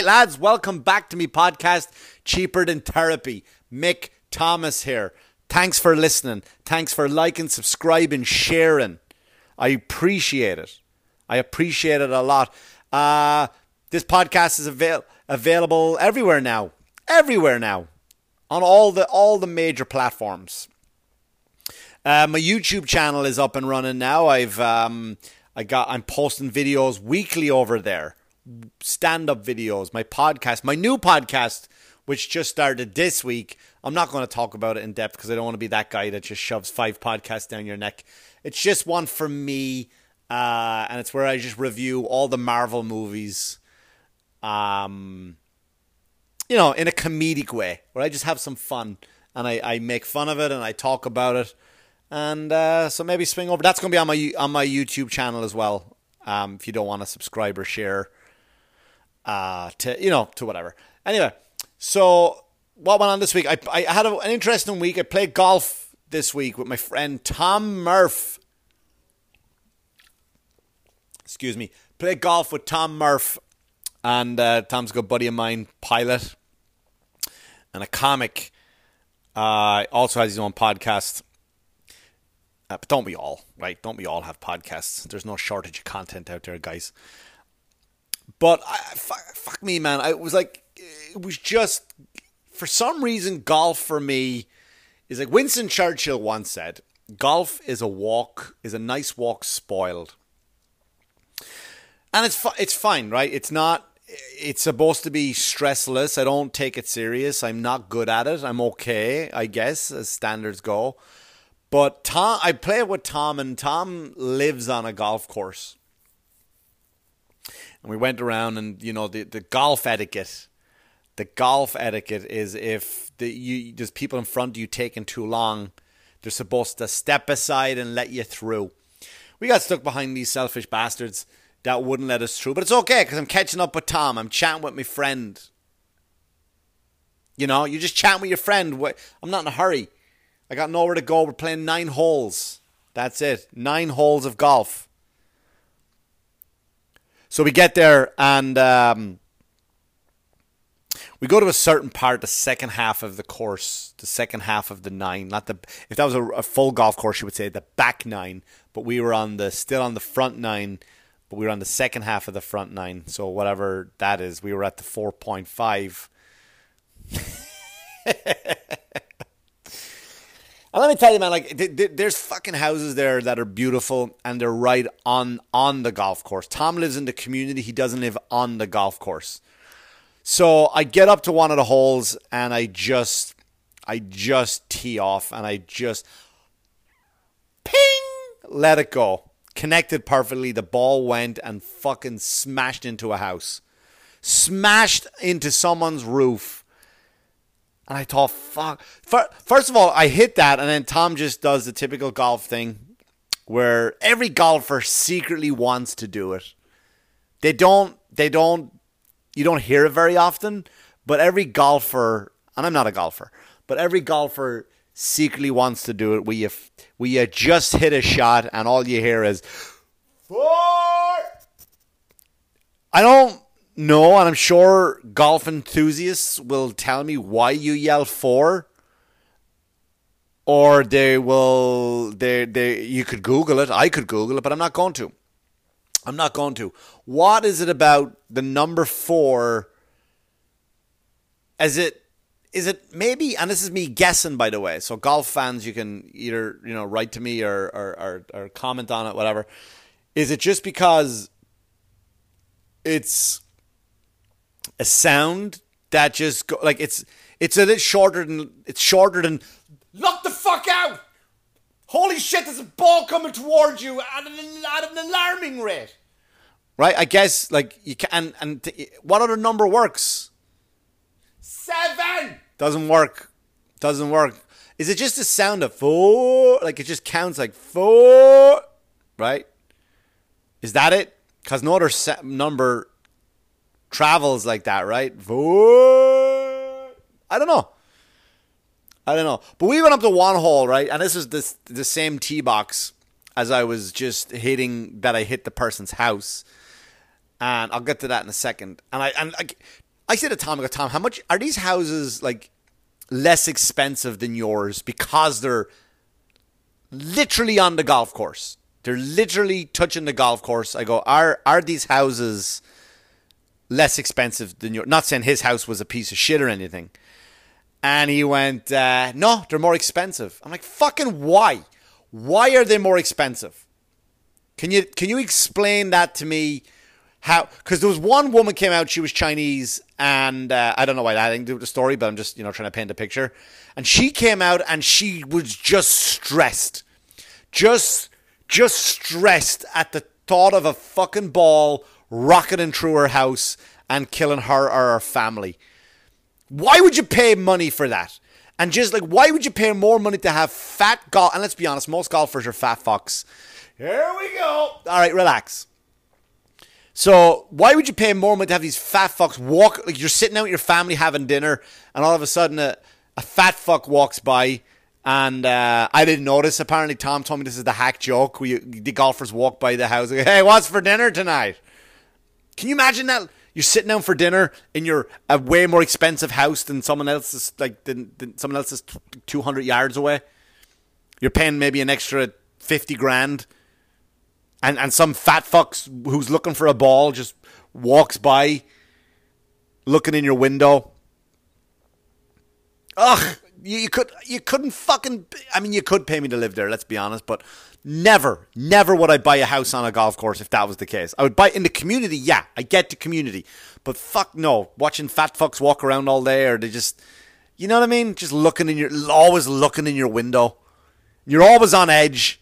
right, lads, welcome back to me podcast, Cheaper Than Therapy. Mick Thomas here. Thanks for listening. Thanks for liking, subscribing, sharing. I appreciate it. I appreciate it a lot. Uh, this podcast is avail- available everywhere now. Everywhere now. On all the all the major platforms. Uh, my YouTube channel is up and running now. I've um, I got I'm posting videos weekly over there. Stand up videos, my podcast, my new podcast, which just started this week. I'm not going to talk about it in depth because I don't want to be that guy that just shoves five podcasts down your neck. It's just one for me, uh, and it's where I just review all the Marvel movies. Um, you know, in a comedic way, where I just have some fun and I, I make fun of it and I talk about it. And uh, so maybe swing over. That's going to be on my on my YouTube channel as well. Um, if you don't want to subscribe or share, uh, to you know to whatever. Anyway, so what went on this week? I I had a, an interesting week. I played golf this week with my friend Tom Murph. Excuse me. Played golf with Tom Murph, and uh, Tom's a good buddy of mine, pilot, and a comic. Uh, also has his own podcast. Uh, but don't we all, right? Don't we all have podcasts? There's no shortage of content out there, guys. But I, fuck, fuck me, man. I was like, it was just for some reason, golf for me is like Winston Churchill once said: "Golf is a walk, is a nice walk spoiled." And it's fu- it's fine, right? It's not. It's supposed to be stressless. I don't take it serious. I'm not good at it. I'm okay, I guess, as standards go. But Tom, I play with Tom, and Tom lives on a golf course. And we went around, and you know the the golf etiquette. The golf etiquette is if the you there's people in front of you taking too long, they're supposed to step aside and let you through. We got stuck behind these selfish bastards that wouldn't let us through, but it's okay because I'm catching up with Tom. I'm chatting with my friend. You know, you just chatting with your friend. I'm not in a hurry. I got nowhere to go. We're playing nine holes. That's it. Nine holes of golf. So we get there and um, we go to a certain part, the second half of the course, the second half of the nine. Not the if that was a, a full golf course, you would say the back nine. But we were on the still on the front nine, but we were on the second half of the front nine. So whatever that is, we were at the four point five. And let me tell you, man, like th- th- there's fucking houses there that are beautiful, and they're right on on the golf course. Tom lives in the community; he doesn't live on the golf course. So I get up to one of the holes, and I just, I just tee off, and I just, ping, let it go. Connected perfectly. The ball went and fucking smashed into a house, smashed into someone's roof and I thought, fuck. First of all, I hit that, and then Tom just does the typical golf thing where every golfer secretly wants to do it. They don't, they don't, you don't hear it very often, but every golfer, and I'm not a golfer, but every golfer secretly wants to do it where you, where you just hit a shot and all you hear is, four. I don't no, and I'm sure golf enthusiasts will tell me why you yell four. Or they will they they you could Google it. I could Google it, but I'm not going to. I'm not going to. What is it about the number four? Is it is it maybe and this is me guessing by the way so golf fans you can either you know write to me or or, or, or comment on it whatever is it just because it's a sound that just go like it's it's a little shorter than it's shorter than look the fuck out. Holy shit! There's a ball coming towards you at an, at an alarming rate. Right? I guess like you can and, and t- what other number works? Seven doesn't work. Doesn't work. Is it just a sound of four? Like it just counts like four, right? Is that it? Because no other number travels like that, right? I don't know. I don't know. But we went up to one hole, right? And this is this the same tee box as I was just hitting that I hit the person's house. And I'll get to that in a second. And I and I, I said to Tom, I go, Tom, how much are these houses like less expensive than yours because they're literally on the golf course? They're literally touching the golf course. I go, are are these houses less expensive than your? Not saying his house was a piece of shit or anything. And he went, uh, no, they're more expensive. I'm like, fucking why? Why are they more expensive? Can you can you explain that to me? How? Because there was one woman came out. She was Chinese, and uh, I don't know why that didn't do with the story, but I'm just you know trying to paint a picture. And she came out, and she was just stressed, just just stressed at the thought of a fucking ball rocketing through her house and killing her or her family. Why would you pay money for that? And just like, why would you pay more money to have fat golf? And let's be honest, most golfers are fat fucks. Here we go. All right, relax. So why would you pay more money to have these fat fucks walk? Like you're sitting out with your family having dinner, and all of a sudden a, a fat fuck walks by and uh, I didn't notice. Apparently, Tom told me this is the hack joke where you, the golfers walk by the house. Like, hey, what's for dinner tonight? Can you imagine that? You're sitting down for dinner in your a way more expensive house than someone else's, like than, than someone else's two hundred yards away. You're paying maybe an extra fifty grand, and and some fat fucks who's looking for a ball just walks by, looking in your window. Ugh, you, you could you couldn't fucking. I mean, you could pay me to live there. Let's be honest, but never, never would I buy a house on a golf course if that was the case. I would buy in the community. Yeah, I get the community, but fuck no. Watching fat fucks walk around all day, or they just, you know what I mean? Just looking in your, always looking in your window. You're always on edge.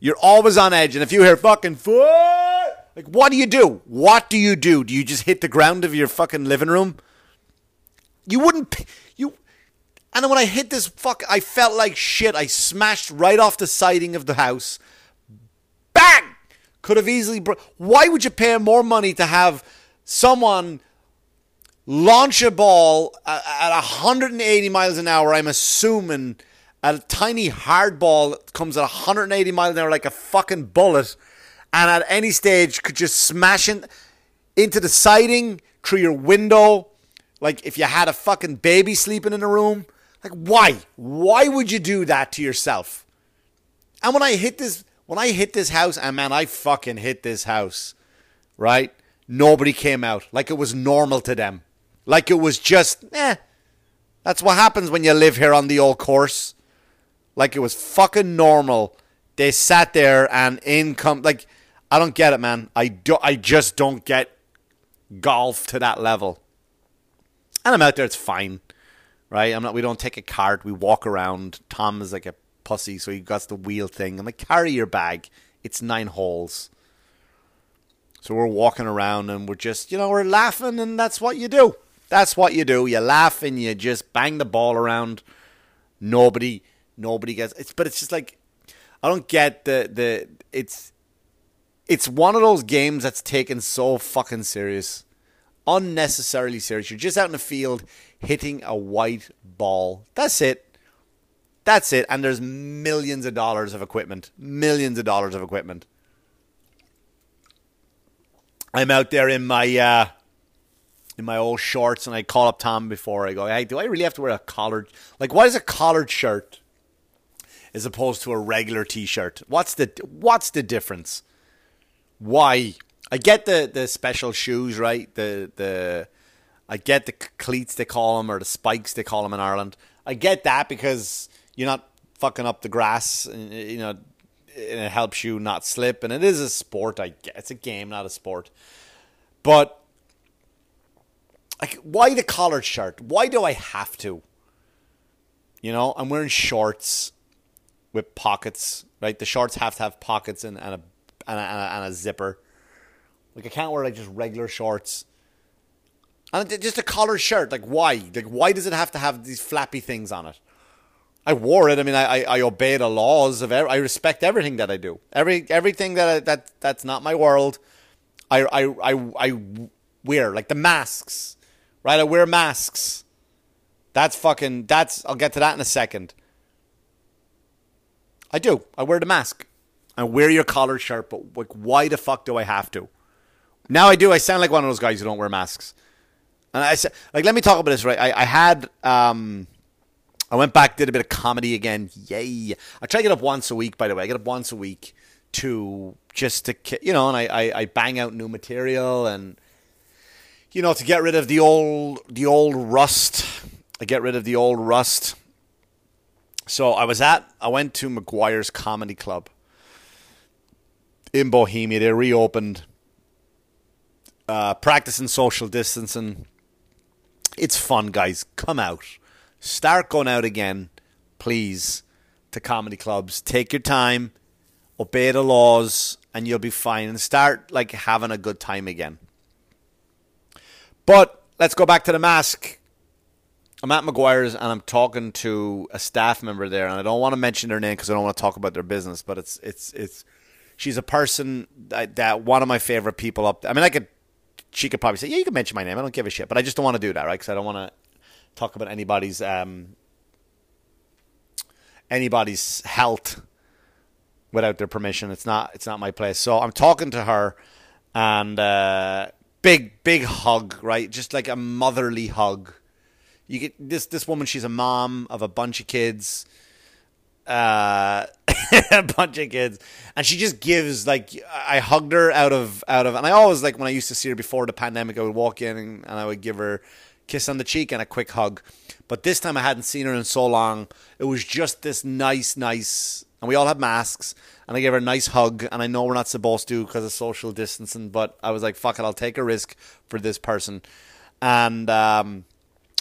You're always on edge, and if you hear fucking foot, like what do you do? What do you do? Do you just hit the ground of your fucking living room? You wouldn't. And then when I hit this fuck, I felt like shit. I smashed right off the siding of the house. Bang! Could have easily. Bro- Why would you pay more money to have someone launch a ball at 180 miles an hour? I'm assuming a tiny hard ball that comes at 180 miles an hour like a fucking bullet, and at any stage could just smash in, into the siding through your window. Like if you had a fucking baby sleeping in a room like, why? Why would you do that to yourself? And when I hit this, when I hit this house, and man, I fucking hit this house, right? Nobody came out. Like it was normal to them. Like it was just, eh. That's what happens when you live here on the old course. Like it was fucking normal. They sat there and income. Like, I don't get it, man. I, do, I just don't get golf to that level. And I'm out there, it's fine right? I'm not. We don't take a cart. We walk around. Tom is like a pussy, so he got the wheel thing. I'm like, carry your bag. It's nine holes. So we're walking around and we're just, you know, we're laughing, and that's what you do. That's what you do. You laugh and you just bang the ball around. Nobody, nobody gets. It's but it's just like I don't get the the. It's it's one of those games that's taken so fucking serious, unnecessarily serious. You're just out in the field hitting a white ball. That's it. That's it. And there's millions of dollars of equipment. Millions of dollars of equipment. I'm out there in my uh, in my old shorts, and I call up Tom before I go. Hey, do I really have to wear a collared? Like, what is a collared shirt as opposed to a regular T-shirt? What's the What's the difference? Why? I get the the special shoes, right? The the I get the cleats they call them or the spikes they call them in Ireland. I get that because you're not fucking up the grass, and, you know, and it helps you not slip. And it is a sport. I get it's a game, not a sport. But like, why the collared shirt? Why do I have to? You know, I'm wearing shorts with pockets. Right, the shorts have to have pockets and, and a and a, and a, and a zipper. Like I can't wear like just regular shorts and just a collared shirt. Like why? Like why does it have to have these flappy things on it? I wore it. I mean, I, I, obey the laws of. I respect everything that I do. Every everything that I, that that's not my world. I, I I I wear like the masks, right? I wear masks. That's fucking. That's. I'll get to that in a second. I do. I wear the mask. I wear your collared shirt, but like, why the fuck do I have to? Now I do. I sound like one of those guys who don't wear masks. And I said, like, let me talk about this, right? I, I had, um, I went back, did a bit of comedy again. Yay. I try to get up once a week, by the way. I get up once a week to just to, you know, and I, I, I bang out new material and, you know, to get rid of the old, the old rust. I get rid of the old rust. So I was at, I went to McGuire's Comedy Club in Bohemia. They reopened, uh, practicing social distancing. It's fun, guys. Come out. Start going out again, please, to comedy clubs. Take your time, obey the laws, and you'll be fine. And start like having a good time again. But let's go back to the mask. I'm at McGuire's and I'm talking to a staff member there, and I don't want to mention their name because I don't want to talk about their business. But it's it's it's she's a person that, that one of my favorite people up. I mean, I could she could probably say, yeah, you can mention my name. I don't give a shit, but I just don't want to do that, right? Because I don't want to talk about anybody's um anybody's health without their permission. It's not it's not my place. So I'm talking to her, and uh, big big hug, right? Just like a motherly hug you get this this woman. She's a mom of a bunch of kids, uh, a bunch of kids, and she just gives like I hugged her out of out of, and I always like when I used to see her before the pandemic. I would walk in and, and I would give her kiss on the cheek and a quick hug. But this time I hadn't seen her in so long. It was just this nice, nice, and we all had masks. And I gave her a nice hug. And I know we're not supposed to because of social distancing, but I was like, "Fuck it, I'll take a risk for this person." And um,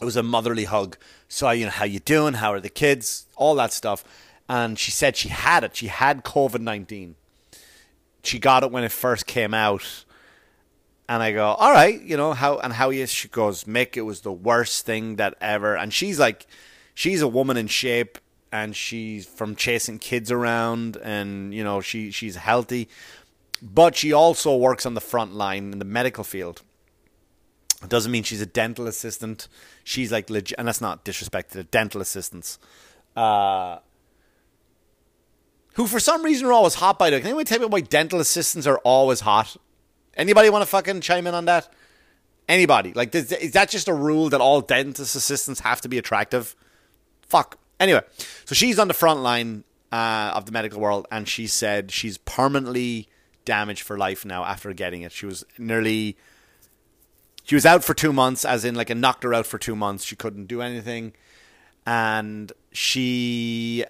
it was a motherly hug. So you know, how you doing? How are the kids? All that stuff. And she said she had it. She had COVID nineteen. She got it when it first came out. And I go, all right, you know how and how is she goes, Mick, it was the worst thing that ever. And she's like, she's a woman in shape, and she's from chasing kids around, and you know she she's healthy, but she also works on the front line in the medical field. It doesn't mean she's a dental assistant. She's like legit, and that's not disrespect to dental assistants. Uh, who for some reason are always hot by the way. Can anyone tell me why dental assistants are always hot? Anybody want to fucking chime in on that? Anybody? Like, is that just a rule that all dentist assistants have to be attractive? Fuck. Anyway, so she's on the front line uh, of the medical world, and she said she's permanently damaged for life now after getting it. She was nearly she was out for two months, as in like a knocked her out for two months. She couldn't do anything, and she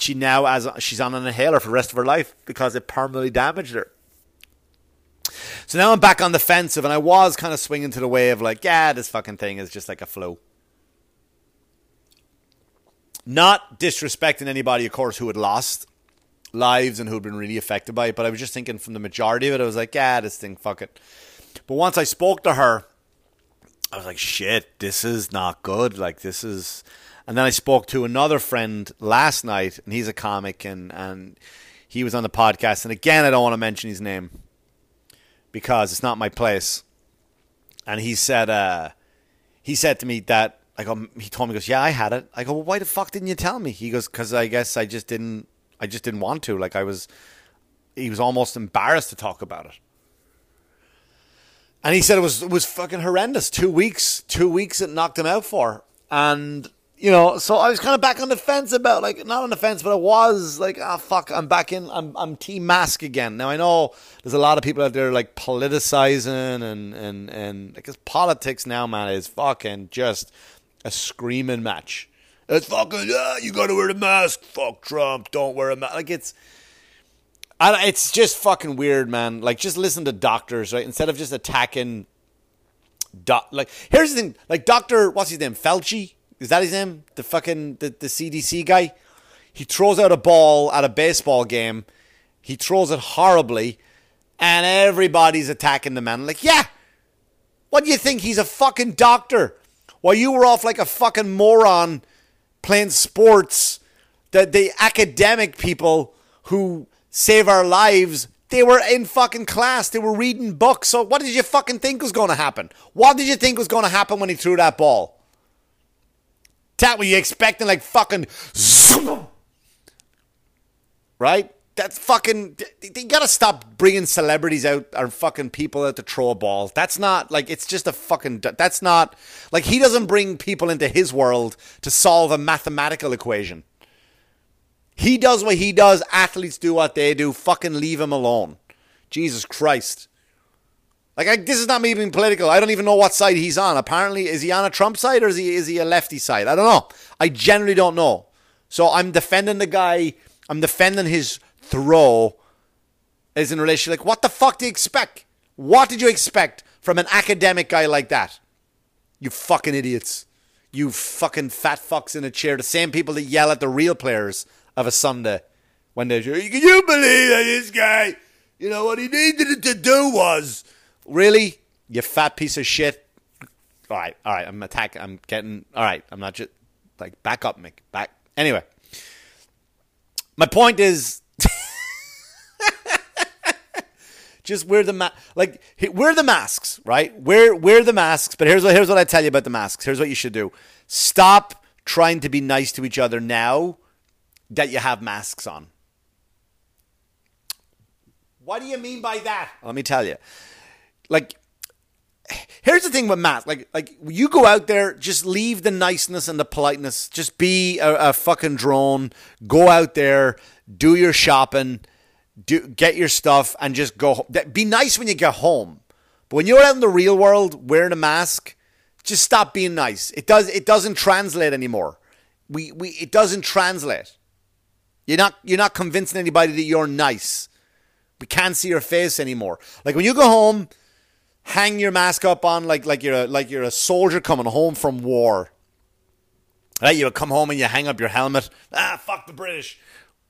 she now as she's on an inhaler for the rest of her life because it permanently damaged her. So now I'm back on the fensive, and I was kind of swinging to the way of like, yeah, this fucking thing is just like a flu. Not disrespecting anybody, of course, who had lost lives and who had been really affected by it, but I was just thinking from the majority of it, I was like, yeah, this thing, fuck it. But once I spoke to her, I was like, shit, this is not good. Like, this is. And then I spoke to another friend last night, and he's a comic, and, and he was on the podcast. And again, I don't want to mention his name because it's not my place. And he said, uh, he said to me that, I go, he told me, he goes, yeah, I had it. I go, well, why the fuck didn't you tell me? He goes, because I guess I just didn't, I just didn't want to. Like, I was, he was almost embarrassed to talk about it and he said it was it was fucking horrendous. Two weeks, two weeks it knocked him out for, and you know, so I was kind of back on the fence about like not on the fence, but I was like, ah, oh, fuck, I'm back in, I'm I'm team mask again. Now I know there's a lot of people out there like politicizing and and and because politics now, man, is fucking just a screaming match. It's fucking yeah, you gotta wear the mask. Fuck Trump, don't wear a mask. Like it's I, it's just fucking weird, man. Like, just listen to doctors, right? Instead of just attacking. Doc, like, here's the thing. Like, Doctor, what's his name? Fauci? Is that his name? The fucking the, the CDC guy. He throws out a ball at a baseball game. He throws it horribly, and everybody's attacking the man. Like, yeah. What do you think? He's a fucking doctor. While you were off like a fucking moron playing sports, the the academic people who save our lives. They were in fucking class. They were reading books. So what did you fucking think was going to happen? What did you think was going to happen when he threw that ball? That were you expecting like fucking right? that's fucking. You gotta stop bringing celebrities out or fucking people out to throw a ball. That's not like it's just a fucking. That's not like he doesn't bring people into his world to solve a mathematical equation. He does what he does. Athletes do what they do. Fucking leave him alone. Jesus Christ. Like I, this is not me being political. I don't even know what side he's on. Apparently, is he on a Trump side or is he is he a lefty side? I don't know. I generally don't know. So I'm defending the guy. I'm defending his throw. Is in relation like what the fuck do you expect? What did you expect from an academic guy like that? You fucking idiots. You fucking fat fucks in a chair. The same people that yell at the real players of a Sunday when they're, you believe that this guy, you know, what he needed to do was, really? You fat piece of shit. All right, all right, I'm attacking, I'm getting, all right, I'm not just, like, back up, Mick, back. Anyway, my point is, just wear the ma- like wear the masks, right? Wear wear the masks. But here's what here's what I tell you about the masks. Here's what you should do: stop trying to be nice to each other now that you have masks on. What do you mean by that? Let me tell you. Like, here's the thing with masks. Like, like you go out there, just leave the niceness and the politeness. Just be a, a fucking drone. Go out there, do your shopping, do get your stuff, and just go. Be nice when you get home. But when you're out in the real world wearing a mask, just stop being nice. It does. It doesn't translate anymore. We we it doesn't translate. You're not you're not convincing anybody that you're nice. We can't see your face anymore. Like when you go home, hang your mask up on like like you're a, like you're a soldier coming home from war. Right? You come home and you hang up your helmet. Ah, fuck the British.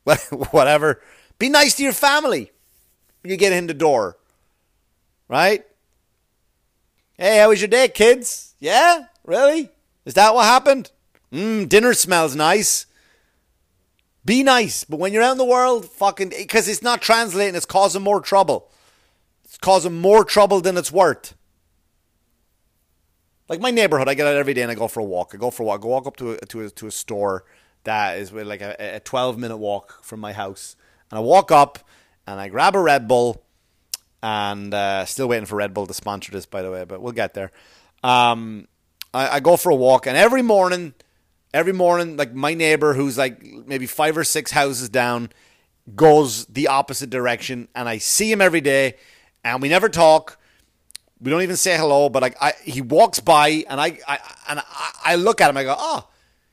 Whatever. Be nice to your family you get in the door. Right? Hey, how was your day, kids? Yeah? Really? Is that what happened? Mmm, dinner smells nice. Be nice, but when you're out in the world, fucking, because it's not translating, it's causing more trouble. It's causing more trouble than it's worth. Like my neighborhood, I get out every day and I go for a walk. I go for a walk. I go walk up to a, to a, to a store that is like a, a 12 minute walk from my house. And I walk up and I grab a Red Bull and uh, still waiting for Red Bull to sponsor this, by the way, but we'll get there. Um, I, I go for a walk and every morning every morning, like my neighbor who's like maybe five or six houses down goes the opposite direction, and I see him every day, and we never talk. We don't even say hello, but like I, he walks by, and I, I and I, I look at him. I go, oh,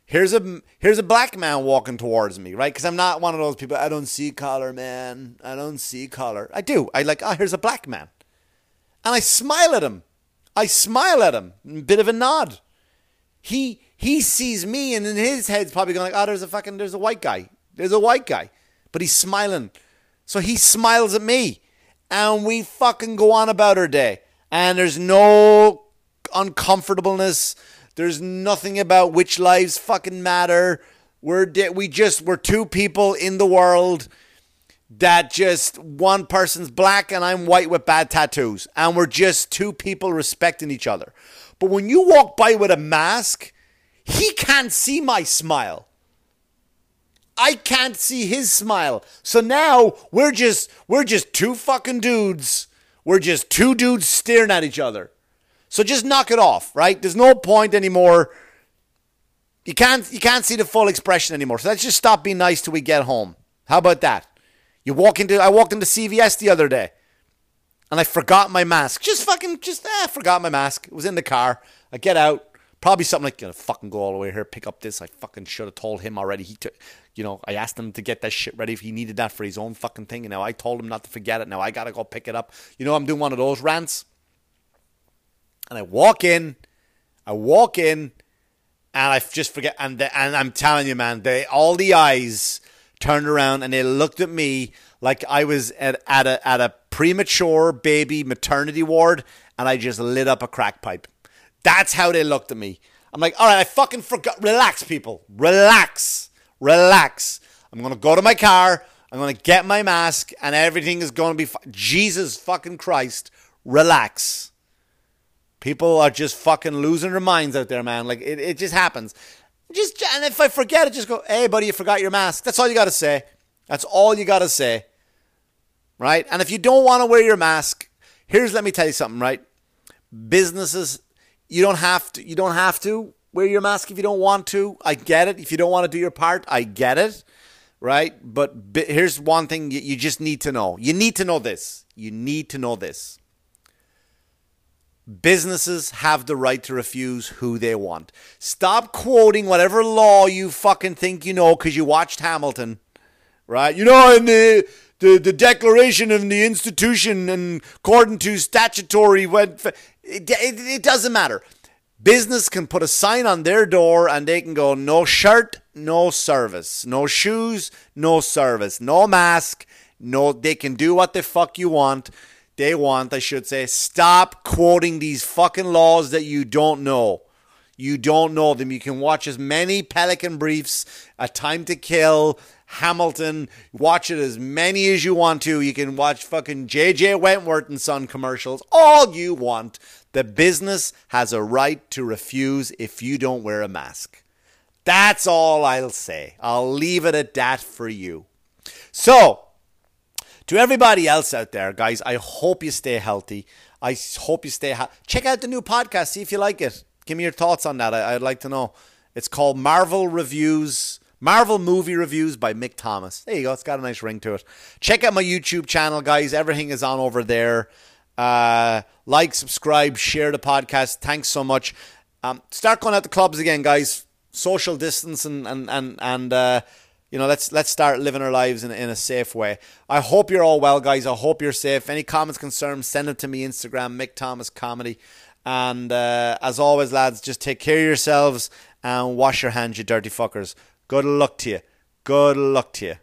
here's a here's a black man walking towards me, right? Because I'm not one of those people. I don't see color, man. I don't see color. I do. I like, oh, here's a black man, and I smile at him. I smile at him, bit of a nod. He he sees me, and in his head's probably going like, "Oh, there's a fucking, there's a white guy, there's a white guy," but he's smiling, so he smiles at me, and we fucking go on about our day, and there's no uncomfortableness. There's nothing about which lives fucking matter. We're di- we just we're two people in the world that just one person's black and I'm white with bad tattoos, and we're just two people respecting each other. But when you walk by with a mask he can't see my smile. I can't see his smile. So now we're just we're just two fucking dudes. We're just two dudes staring at each other. So just knock it off, right? There's no point anymore. You can't you can't see the full expression anymore. So let's just stop being nice till we get home. How about that? You walk into I walked into CVS the other day and I forgot my mask. Just fucking just eh, I forgot my mask. It was in the car. I get out. Probably something like, gonna fucking go all the way here, pick up this. I fucking should have told him already. He took, you know, I asked him to get that shit ready if he needed that for his own fucking thing. And now I told him not to forget it. Now I gotta go pick it up. You know, I'm doing one of those rants. And I walk in, I walk in, and I just forget. And the, and I'm telling you, man, they all the eyes turned around and they looked at me like I was at, at a at a premature baby maternity ward, and I just lit up a crack pipe. That's how they looked at me. I'm like, all right, I fucking forgot. Relax, people. Relax. Relax. I'm going to go to my car. I'm going to get my mask and everything is going to be fi- Jesus fucking Christ. Relax. People are just fucking losing their minds out there, man. Like, it, it just happens. Just And if I forget it, just go, hey, buddy, you forgot your mask. That's all you got to say. That's all you got to say. Right? And if you don't want to wear your mask, here's let me tell you something, right? Businesses you don't have to you don't have to wear your mask if you don't want to. I get it. If you don't want to do your part, I get it. Right? But here's one thing you just need to know. You need to know this. You need to know this. Businesses have the right to refuse who they want. Stop quoting whatever law you fucking think you know because you watched Hamilton, right? You know, in the, the, the Declaration of the Institution and according to statutory, it, it, it doesn't matter. Business can put a sign on their door and they can go, no shirt, no service, no shoes, no service, no mask, no, they can do what the fuck you want they want, I should say, stop quoting these fucking laws that you don't know. You don't know them. You can watch as many Pelican Briefs, A Time to Kill, Hamilton, watch it as many as you want to. You can watch fucking JJ Wentworth and Son commercials, all you want. The business has a right to refuse if you don't wear a mask. That's all I'll say. I'll leave it at that for you. So, to everybody else out there, guys, I hope you stay healthy. I hope you stay. Check out the new podcast. See if you like it. Give me your thoughts on that. I- would like to know. It's called Marvel Reviews. Marvel Movie Reviews by Mick Thomas. There you go. It's got a nice ring to it. Check out my YouTube channel, guys. Everything is on over there. Uh, like, subscribe, share the podcast. Thanks so much. Um, start going out to clubs again, guys. Social distance and and and and. Uh, you know, let's let's start living our lives in, in a safe way. I hope you're all well, guys. I hope you're safe. Any comments, concerns, send them to me Instagram, Mick Thomas Comedy. And uh, as always, lads, just take care of yourselves and wash your hands, you dirty fuckers. Good luck to you. Good luck to you.